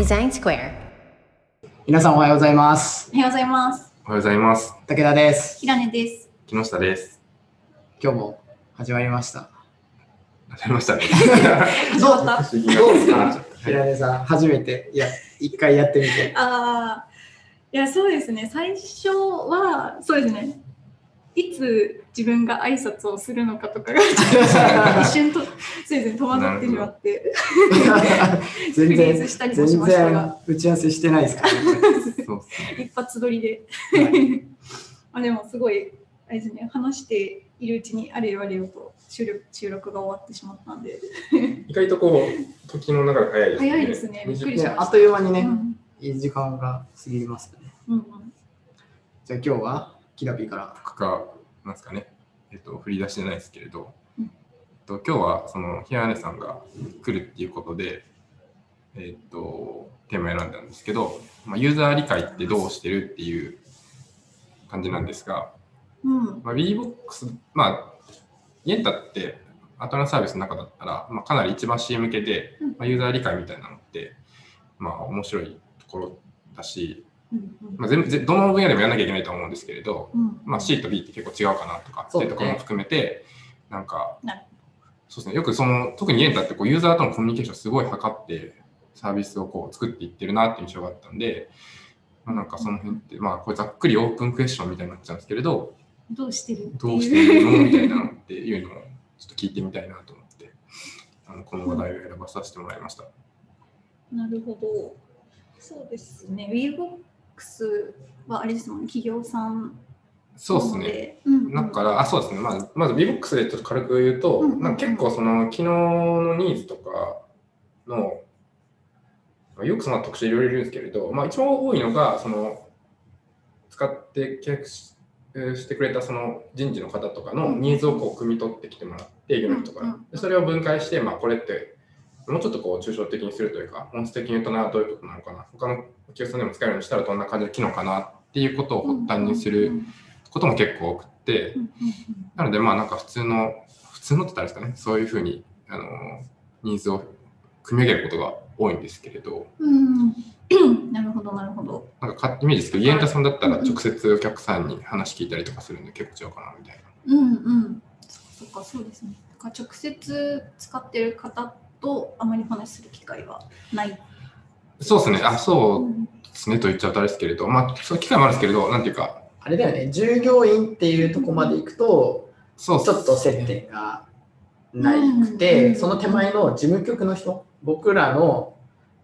Design Square. 皆さんおはようございます。おはようございます。おはようございます。武田です。ひらねです。木下です。今日も始まりました。始まりましたね。始まった？不思議などうですか？はい平根さん、初めて、いや、一回やってみて。ああ、いや、そうですね。最初は、そうですね。いつ自分が挨拶をするのかとかが一瞬と、そうですね、戸惑ってしまって、全フリーズ然、したりも全しました然が、打ち合わせしてないですからね。一発撮りで。はい。まあでも、すごい、あれですね、話しているうちにあれよあれよと収録収録が終わってしまったんで、意外とこう、時の流れ早いですね。早いですねびっくりしねましたあっという間にね、うん。いい時間が過ぎますね。うんうん。じゃあ今日は、キラピーから。僕か、なんですかね。えっと、振り出しじゃないですけれど、うんえっと、今日は、その、ひやねさんが来るっていうことで、えっと、テーマ選んだんですけど、まあ、ユーザー理解ってどうしてるっていう感じなんですが、うんまあ、WeBox、まあ、イエンタって、アトランサービスの中だったら、まあ、かなり一番 C 向けで、うんまあ、ユーザー理解みたいなのって、まあ、面白いところだし、まあ、全部ぜどの分野でもやらなきゃいけないと思うんですけれど、うんまあ、C と B って結構違うかなとか、そういうところも含めて、なんかそうですね、よくその、特にイエンタってこうユーザーとのコミュニケーションすごい測って、サービスをこう作っていってるなっていう印象があったんで、まあ、なんかその辺って、まあ、これざっくりオープンクエスチョンみたいになっちゃうんですけれど、どうしてる？どうしてるの？みたいなのっていうのをちょっと聞いてみたいなと思って、あのこの話題を選ばさせてもらいました。なるほど。そうですね。WeBox はあれですもんね、企業さん。そうですね。うん。だから、あ、そうですね。まず、まず VBOX でちょっと軽く言うと、うんなんか結構その、昨日のニーズとかの、まあよくその特集いろいろいるんですけれど、まあ一番多いのが、その、使って契約しえーしてくれたその人事の方とかのニーズをこう汲み取ってきてもらって、営業の人から。それを分解して、まあこれって、もうちょっとこう抽象的にするというか、本質的に言うとな、どういうことなのかな、他のお客さんでも使えるようにしたらどんな感じの機能かなっていうことを発端にすることも結構多くって、うんなので、まあなんか普通の、普通のって言ったらですかね、そういうふうに、あの、ニーズを組み上げることが多いんですけれど、うんうん なるほど、なるほど。なんかかイメージですけど、イエンタさんだったら直接お客さんに話聞いたりとかするんで結構違うかなみたいな。うんうん。そっか、そうですね。だから直接使ってる方とあまりお話しする機会はない。そうですね、あ、そううんですねと言っちゃうとあれですけれど、まあ、そういう機会もあるんですけれど、なんていうか、あれだよね、従業員っていうとこまで行くと、そうちょっと接点がないくうて、んその手前の事務局の人、僕らの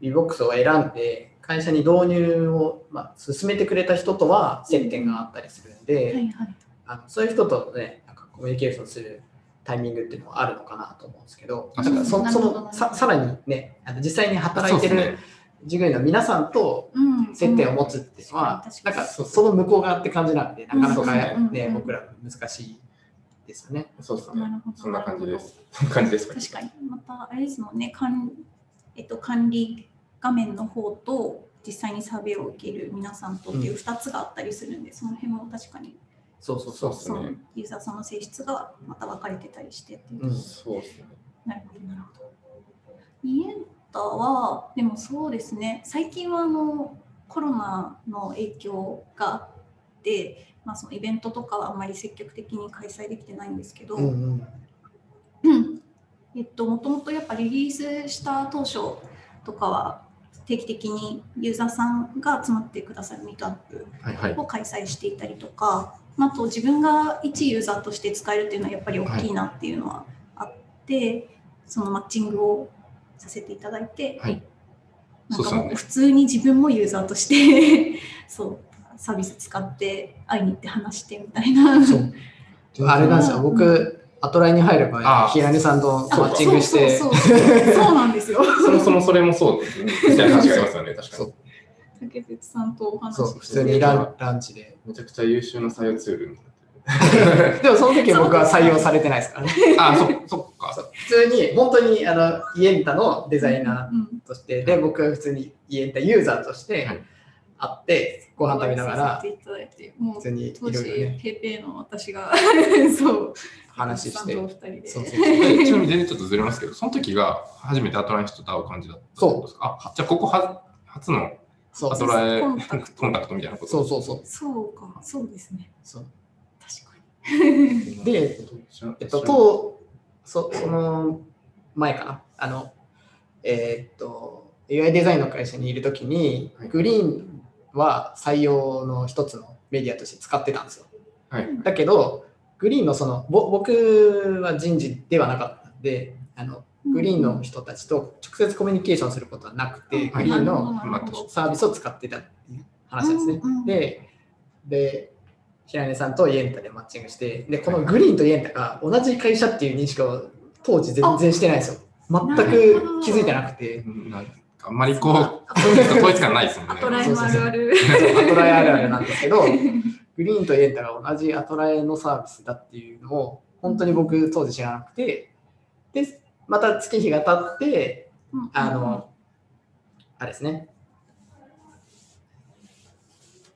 VBOX を選んで、会社に導入を、まあ、進めてくれた人とは接点があったりするんで、はいはい。あのそういう人とね、なんかコミュニケーションするタイミングっていうのはあるのかなと思うんですけど、からそそのささらにね、あの実際に働いてる。従業員の皆さんとうん接点を持つっていうのは、なんかそその向こう側って感じなんで、なかなかうんね、うん僕ら難しいですよね。そうですね。そんな感じです。そんな感じですか。確かに。また、あれですもんね、管えっと、管理画面の方と、実際にサーベイを受ける皆さんとっていう2つがあったりするんで、その辺も確かに、そうそうそう。そうね。ユーザーさんの性質がまた分かれてたりしてっていう。うんそうですね。なるほど、なるほど。イエンタは、でもそうですね、最近はあのコロナの影響があって、まあ、そのイベントとかはあんまり積極的に開催できてないんですけど、うんうんうんえっと、もともとやっぱリリースした当初とかは定期的にユーザーさんが集まってくださるミートアップはいはい。を開催していたりとか、まああと自分が一ユーザーとして使えるっていうのはやっぱり大きいなっていうのはあって、そのマッチングをさせていただいて、はい。なんかもう普通に自分もユーザーとして そうサービス使って会いに行って話してみたいな。そう。あれなんですよ、うん。僕、アトライに入る前あ、平根さんとマッチングして、そうなんですよ。そもそもそれもそうですね。みたいな話がありますよね、確かに。竹鉄さんとお話しそう、普通にランランチで。めちゃくちゃ優秀な採用ツールになってる。でもその時僕は採用されてないですからね。あ、そそっか。そう。普通に、本当にあのイエンタのデザイナうんーとして、で、僕は普通にイエンタユーザーとしてはい。会って、ご飯食べながら普通に当時、ね、ペイペイの私が そう話して。竹鉄さんとお二人で。そうそうえちなみに全然ちょっとずれますけど、その時が初めてアトラン人と会う感じだったってことですか？あ、じゃあここは初のそう。アトラエコンタクト。コンタクトみたいなこと？そうそうそう。そうか、そうですね。そう。確かに。で、えっと、とそその前かな。あのえーっと UI デザインの会社にいるときに、はい。グリーンは採用の一つのメディアとして使ってたんですよ。はい。だけどグリーンのそのぼ僕は人事ではなかったんであのグリーンの人たちと直接コミュニケーションすることはなくて、グリーンのサービスを使ってたっていう話なんですね。で、で、平根さんとイエンタでマッチングして、で、このグリーンとイエンタが同じ会社っていう認識を当時全然してないんですよ。全く気づいてなくて、なんかあんまりこう、統一感ないですもんね。アトラエのあるある。アトラエあるあるなんですけど、グリーンとイエンタが同じアトラエのサービスだっていうのを、本当に僕当時知らなくて、で、また月日が経って、あの、あれですね。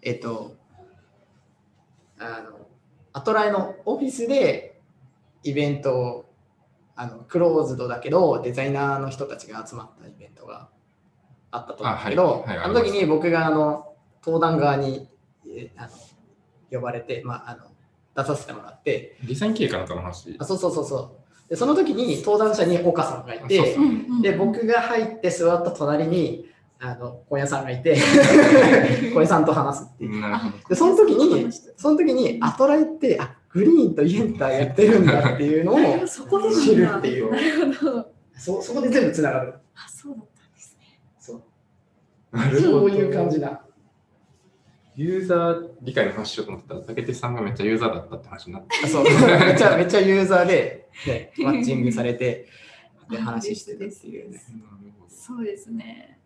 えっと、あの、アトライのオフィスでイベントを、あの、クローズドだけど、デザイナーの人たちが集まったイベントがあったと思うんですけど、あはいはいあの時に僕があの、登壇側にえあの呼ばれて、まあ、あの出させてもらって、デザインかの話あ。そうそうそうそう。で、その時に登壇者に岡さんがいて、で、僕が入って座った隣に、あの、小屋さんがいて、小屋さんと話すっていう。なるほど。で、その時に、その時に、アトライって、あ、グリーンとイエンターやってるんだっていうのをそこで知るっていうなるほど。そ、そこで全部つながる。あ、そうだったんですね。そう。なるほどそういう感じだ。ユーザー理解の話しようと思ったら、竹手さんがめっちゃユーザーだったって話になって。あそう、めっちゃ、めっちゃユーザーで、ね、マッチングされて、で、話してたっていうね。そうですね。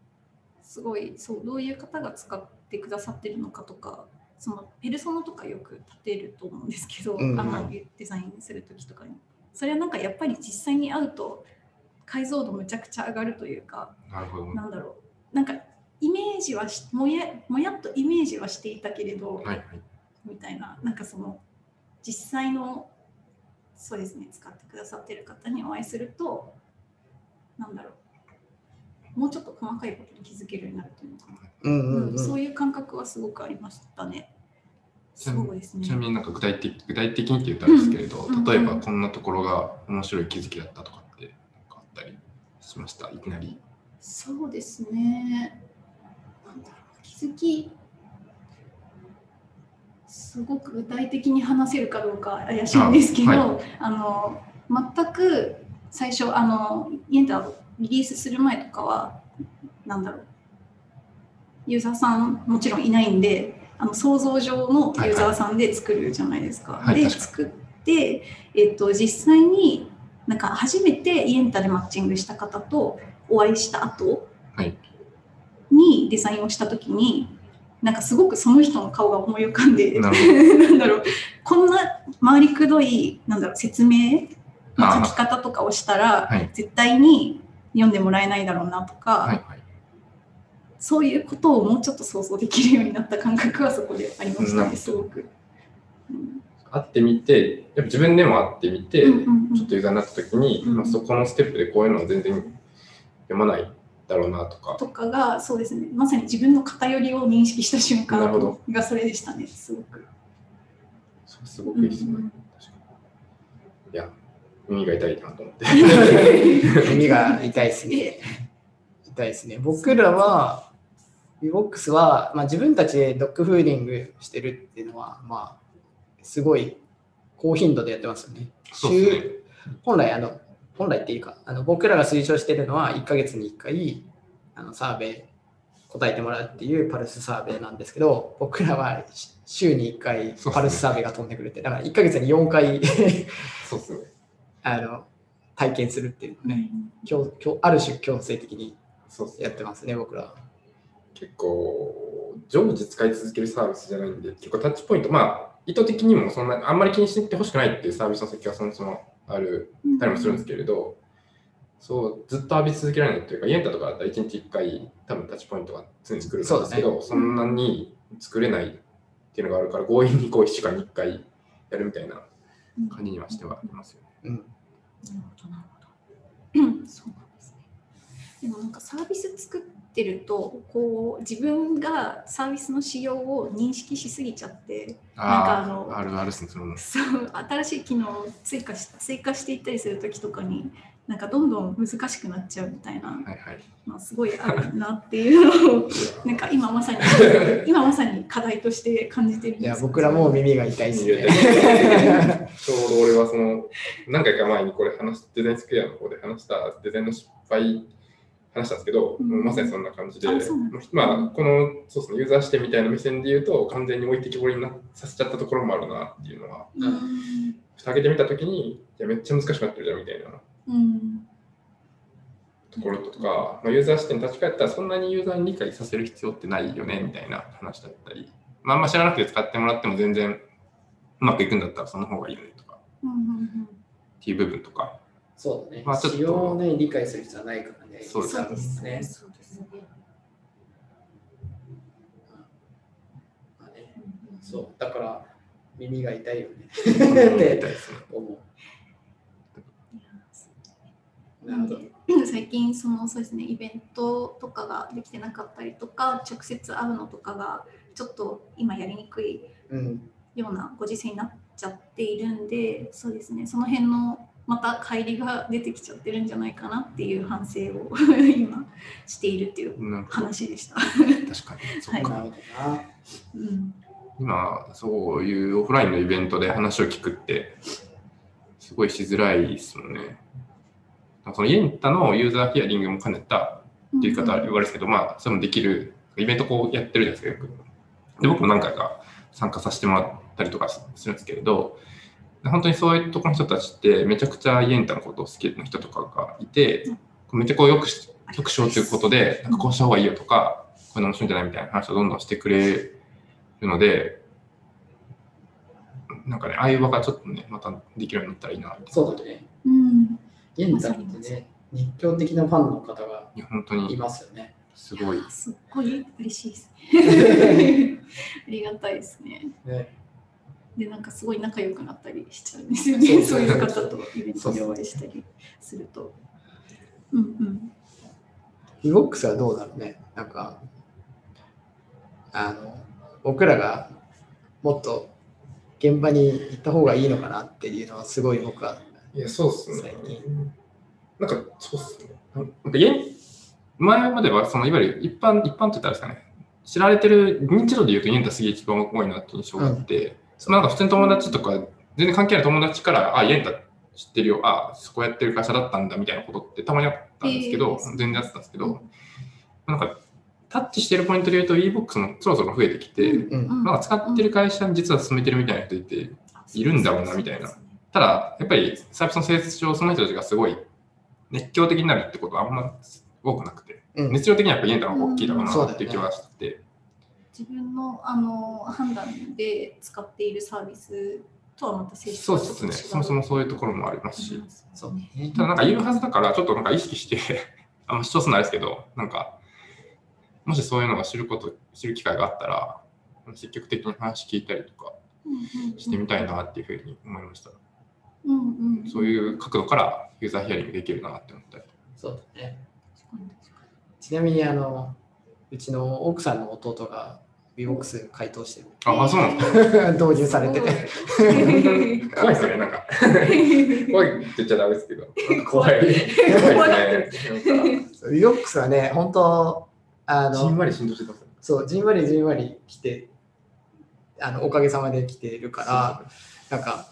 すごい、そう、どういう方が使ってくださってるのかとか、そのペルソナとかよく立てると思うんですけど、うんあのデザインするときとかに。それはなんかやっぱり実際に会うと解像度むちゃくちゃ上がるというか、なるほど。なんだろう。なんかイメージはしもやもやっとイメージはしていたけれど、はいはい。みたいな、なんかその実際のそうですね、使ってくださってる方にお会いすると、なんだろう、もうちょっと細かいことに気づけるようになるというのかな、うんうんうん。そういう感覚はすごくありましたね。すごいですね。ちなみになんか具体的具体的にって言ったらですけれど、うん例えばこんなところが面白い気づきだったとかってかあったりしました？いきなり。そうですね。なんだろう、気づき、すごく具体的に話せるかどうか怪しいんですけど、ああ,、の全く最初あのインターをリリースする前とかはなんだろう。ユーザーさんもちろんいないんであの想像上のユーザーさんで作るじゃないですか。ではい確かに。作って、えっと、実際になんか初めてイエンタでマッチングした方とお会いした後はいにデザインをした時になんかすごくその人の顔が思い浮かんでなる なんだろう。こんな回りくどいなんだろう説明の書き方とかをしたら、はい。絶対に読んでもらえないだろうなとか、はいはい。そういうことをもうちょっと想像できるようになった感覚はそこでありましたねすごく。うん。会ってみて、やっぱ自分でも会ってみて、うん。うんうんちょっとユーザーになった時に、うん。まあ、そこのステップでこういうのは全然読まないだろうなとか。とかがそうですねまさに自分の偏りを認識した瞬間どがそれでしたねすごく。そうすごくいいですね。うんうん確かにいや、耳が痛いなと思って。耳が痛いですね。痛いですね。僕らは、VBOX は、まあ、自分たちでドッグフーディングしてるっていうのは、まあ、すごい高頻度でやってますよね。そうですね週本来あの、本来っていうか、あの僕らが推奨してるのは、1ヶ月に1回あのサーベイ答えてもらうっていうパルスサーベイなんですけど、僕らはし週に1回パルスサーベイが飛んでくれて、だから1ヶ月に4回そうですね。あの体験するっていうのをね、うんある種強制的にそうですねやってますね、僕らは。結構、常時使い続けるサービスじゃないんで、結構タッチポイント、まあ、意図的にもそんな、あんまり気にしていってほしくないっていうサービスの先はそもそもあるたりもするんですけれど、そう、ずっと浴び続けられないというか、イエンタとかだったら1日1回、多分タッチポイントが常に作るんですけど、そ,、んなに作れないっていうのがあるから、強引にこう1週間に1回やるみたいな感じにはしてはいますよね。うん、なるほど、なるほど。う んそうなんですね。でもなんかサービス作ってるとこう自分がサービスの仕様を認識しすぎちゃってなんかあのあるあるそれも。そう新しい機能を追加し追加していったりする時とかになんかどんどん難しくなっちゃうみたいなはいはい。まあ、すごいあるなっていうのをなんか今まさに 今まさに課題として感じてるんいやです僕らも耳が痛いですね。ちょうど俺はその何回か前にこれ話しデザインスクエアの方で話したデザインの失敗話したんですけど、うん。まさにそんな感じで、あですまあこのそうですねユーザー視点みたいな目線で言うと完全に置いてきぼりになさせちゃったところもあるなっていうのは、うん蓋開けてみたときにいやめっちゃ難しくなってるじゃんみたいなうんところとか、まあ、ユーザー視点に立ち返ったらそんなにユーザーに理解させる必要ってないよねみたいな話だったり、まあ、あんま知らなくて使ってもらっても全然うまくいくんだったらその方がいいよねとかっていう部分とかそうだね。まあちょっとをね、理解する必要はないからね。そうですね。そうですねまあねそう、だから耳が痛いよね。ってですね。思う。なるほど。で最近そのそうですねイベントとかができてなかったりとか直接会うのとかがちょっと今やりにくいうん。ようなご時世になっちゃっているんでそうですねその辺のまた乖離が出てきちゃってるんじゃないかなっていう反省を 今しているっていう話でした。確かに。今、そういうオフラインのイベントで話を聞くって、すごいしづらいですもんね。そのイエンタのユーザーヒアリングも兼ねたっていう方は言われるんですけど、まあ、それもできる、イベントこうやってるじゃないですか、よく。で、僕も何回か参加させてもらったりとかするんですけれど、本当にそういうところの人たちって、めちゃくちゃイエンタのことを好きな人とかがいて、めっちゃこうよくし、よくしようということで、なんかこうした方がいいよとか、こういうの面白いんじゃないみたいな話をどんどんしてくれるので、なんかね、ああいう場がちょっとね、またできるようになったらいいなって。そうだね。うんゲンタってね、熱狂的なファンの方がいや本当いにますよね。すごい。すっごい嬉しいですね。ありがたいですね。ねで、なんかすごい仲良くなったりしちゃうんですよね。そそうういう方とイベントでお会いしたりすると。うんうん。リボックスはどうだろうね。なんか、あの、僕らがもっと現場に行った方がいいのかなっていうのはすごい僕はいや、そうっす最近。なんか、そうっすね。なんか家前までは、そのいわゆる一般、一般って言ったらあれですかね、知られてる認知度で言うと、イエンタすげえ一番多いなって印象があって、そのなんか普通に友達とか、全然関係ない友達から、あ、イエンタ知ってるよ、あ、そこやってる会社だったんだみたいなことってたまにあったんですけど、えー。全然あったんですけど、なんか、タッチしてるポイントで言うと、e-box もそろそろ増えてきて、うん。なんか使ってる会社に実は進めてるみたいな人いて、いるんだろうなみたいな。ただ、やっぱりサービスの性質上、その人たちがすごい熱狂的になるってことはあんま多くなくて、うん。熱量的にはやっぱイエンタの方が大きいだろうなっていう気はしてて、自分のあの判断で使っているサービスとはまた性質そうですね、そもそもそういうところもありますし、そうね。ただなんかいるはずだから、ちょっとなんか意識して、あんま主張すないですけど、なんか、もしそういうのが知ること、知る機会があったら、積極的に話聞いたりとかしてみたいなっていうふうに思いました。うんうんうん、そういう角度からユーザーヒアリングできるなって思ったり。そうだね。ちなみに、あの、うちの奥さんの弟が VBOX 回答してる。あ、あそうなんですか？導入されてて。に怖いですよね、なんか。怖いって言っちゃダメですけど。怖い。怖いですね。VBOX はね、本当あの、じんわり振動してます。そう、じんわりじんわり来て、あのおかげさまで来てるから、なんか、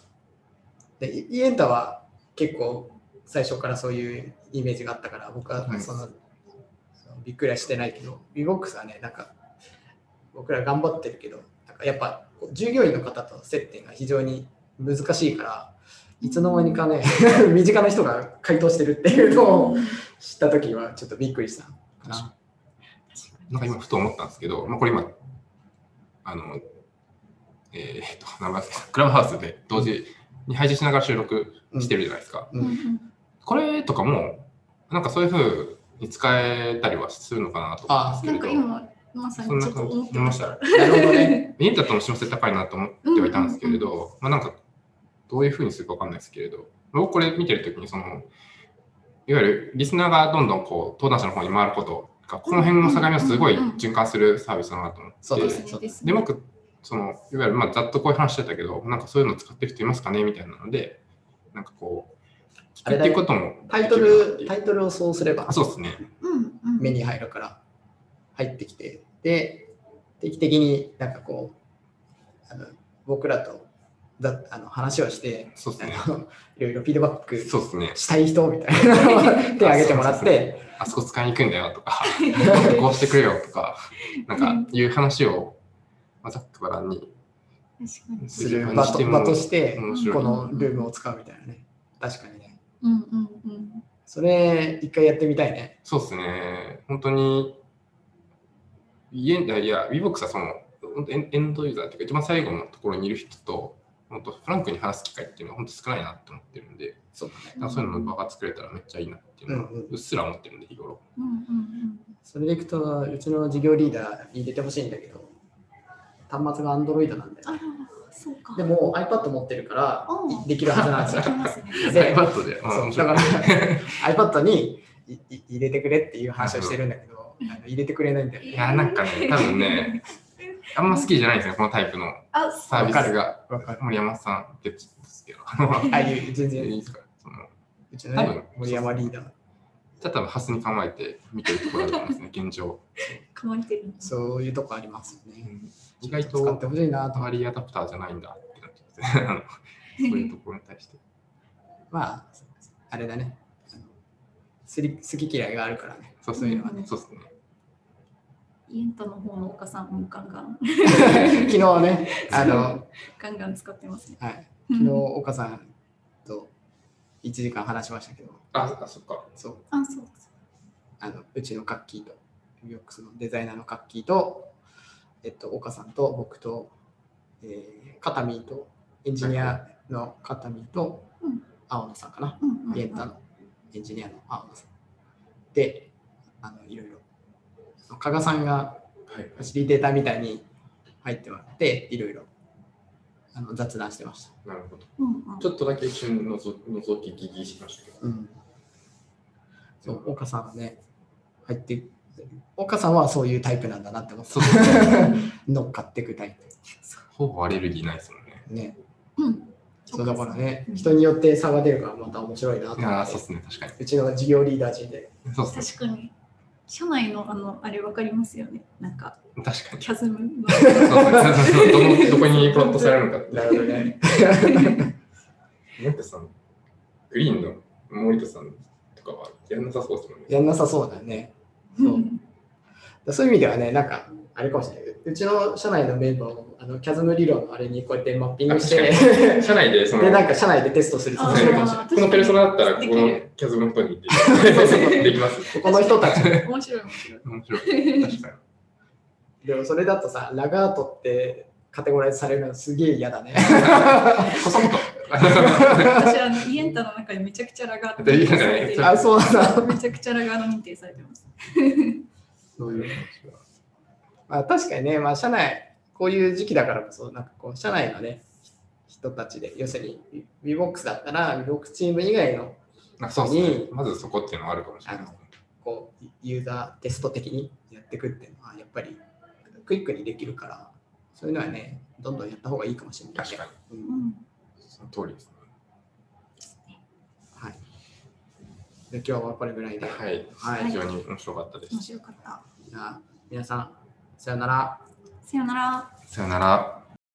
でイイエンタは結構最初からそういうイメージがあったから、僕ははいその、そのびっくりはしてないけど、VBOX はね、なんか、僕ら頑張ってるけど、なんかやっぱ従業員の方と接点が非常に難しいから、いつの間にかね、身近な人が回答してるっていうのを知ったときはちょっとびっくりした。かな。なんか今、ふと思ったんですけど、まあ、これ今、あの、えーっと、クラブハウスで同時に配信しながら収録してるじゃないですか。ううんん。これとかも、なんかそういうふうに使えたりはするのかなと思うんですなんか今まさにちょっと思ってました。なるほどね。インターネットの親和性高いなと思ってはいたんですけれど、まあなんか、どういうふうにするかわかんないですけれど、僕これ見てるときに、その、いわゆるリスナーがどんどんこう、登壇者の方に回ることをかこの辺の境目をすごい循環するサービスだなと思って。そうだねですねですで、ね。僕、その、いわゆる、まあ、ざっとこういう話してたけど、なんかそういうの使ってる人いますかね？みたいなので、なんかこう、聞くっていうこともタイトルタイトルをそうすればあそうですね。うんうん。目に入るから入ってきてで定期的になんかこうあの僕らとだあの話をしてそうですね。いろいろフィードバックそうですね。したい人みたいなのを 手を挙げてもらってあそこ使いに行くんだよとか、こうしてくれよとか、なんかいう話を、まあ、ざっくばらんに。する場としてこのルームを使うみたいなね確かにねうんうんうん。それ一回やってみたいねそうですね。本当に、いや、いや、VBOX はその、本当エンエンドユーザーっていうか、一番最後のところにいる人と、本当フランクに話す機会っていうのは本当少ないなって思ってるんで、そうだねそういうのの場が作れたらめっちゃいいなっていうのはうっすら思ってるんで、日頃。うんうんうん。それでいくとうちの事業リーダーに入れてほしいんだけど端末が Android なんだよあねか。でも iPad 持ってるからうんできるはずなんですよで iPad で。だから iPad にいい入れてくれっていう話をしてるんだけど、あの入れてくれないんだよね。いや、なんかね、多分ね、あんま好きじゃないんですよ、このタイプのあ、サービスが。わかる。森山さんってですけど、あの、ああいう全い然いですか？そのうちのね多分森山リーダー。じゃあ多分、ハスに構えて見てるところだと思いますね、現状。構えてる。そういうとこありますよね。意外と使ってほしいなとたまりアダプターじゃないんだってなっちゃって、あのそういうところに対して。まあ、あれだね。好き嫌いがあるからね。そうそういうのはね。そうですね。イエンタの方の岡さんもガンガン、昨日ね、あの、ガンガン使ってますね。はい、昨日岡さんと1時間話しましたけど、あ、あそっか。そう、あ、そうあのうちのカッキーと、ビオックスのデザイナーのカッキーと、えっと、岡さんと僕と、えー、カタミーと、エンジニアのカタミーとうん、青野さんかな、うんうんうんビエンタのエンジニアの青野さん。で、あのいろいろ、加賀さんがはい。ファシリテーターみたいに入ってもらって、いろいろあの雑談してました。なるほど。うんうんちょっとだけ一瞬のぞ覗き聞きしましたけど。うん、そう岡さんはね、入って、岡さんはそういうタイプなんだなって思って。乗っかっていくタイほぼアレルギーないですもんね。プ。ね。うん。そうだからねう、ん人によって差が出るからまた面白いなと思ってそうですね、確かに。うちの事業リーダー陣で。そうですね。確かに。社内のあの、あれわかりますよね。なんか、確かに。キャズムの。どこにプロットされるのかって。なるほどね。森田さん、グリーンの森田さんとかはやんなさそうですもんね。やんなさそうだね。そうそういう意味ではね、なんか、あれかもしれない。うちの社内のメンバーも、あのキャズム理論のあれにこうやってマッピングして、社内でその、で、なんか社内でテストするかもしれない。このペルソナだったら、ここのキャズムの人に言ってできます。ここの人たち。面白い面白い。面白い。確かに。でもそれだとさ、ラガートってカテゴライズされるのすげえ嫌だね。こそっと。私あのイエンタの中でめちゃくちゃラガード認定されてるあ、そうなんだ。めちゃくちゃラガード認定されてます。そういうまあ、確かにね、まあ、社内、こういう時期だからこそ、なんかこう、社内のね、人たちで、要するに、VBOX だったら、VBOX チーム以外の、あそうですね。まずそこっていうのはあるかもしれない。こう、ユーザーテスト的にやっていくっていうのは、やっぱり、クイックにできるから、そういうのはね、どんどんやった方がいいかもしれない。確かに。う、うんん。その通りですね。はい。で、今日はこれぐらいで。はい。はい非常に面白かったです面。白かった。じゃあ、皆さん、さよなら。さよなら。さよなら。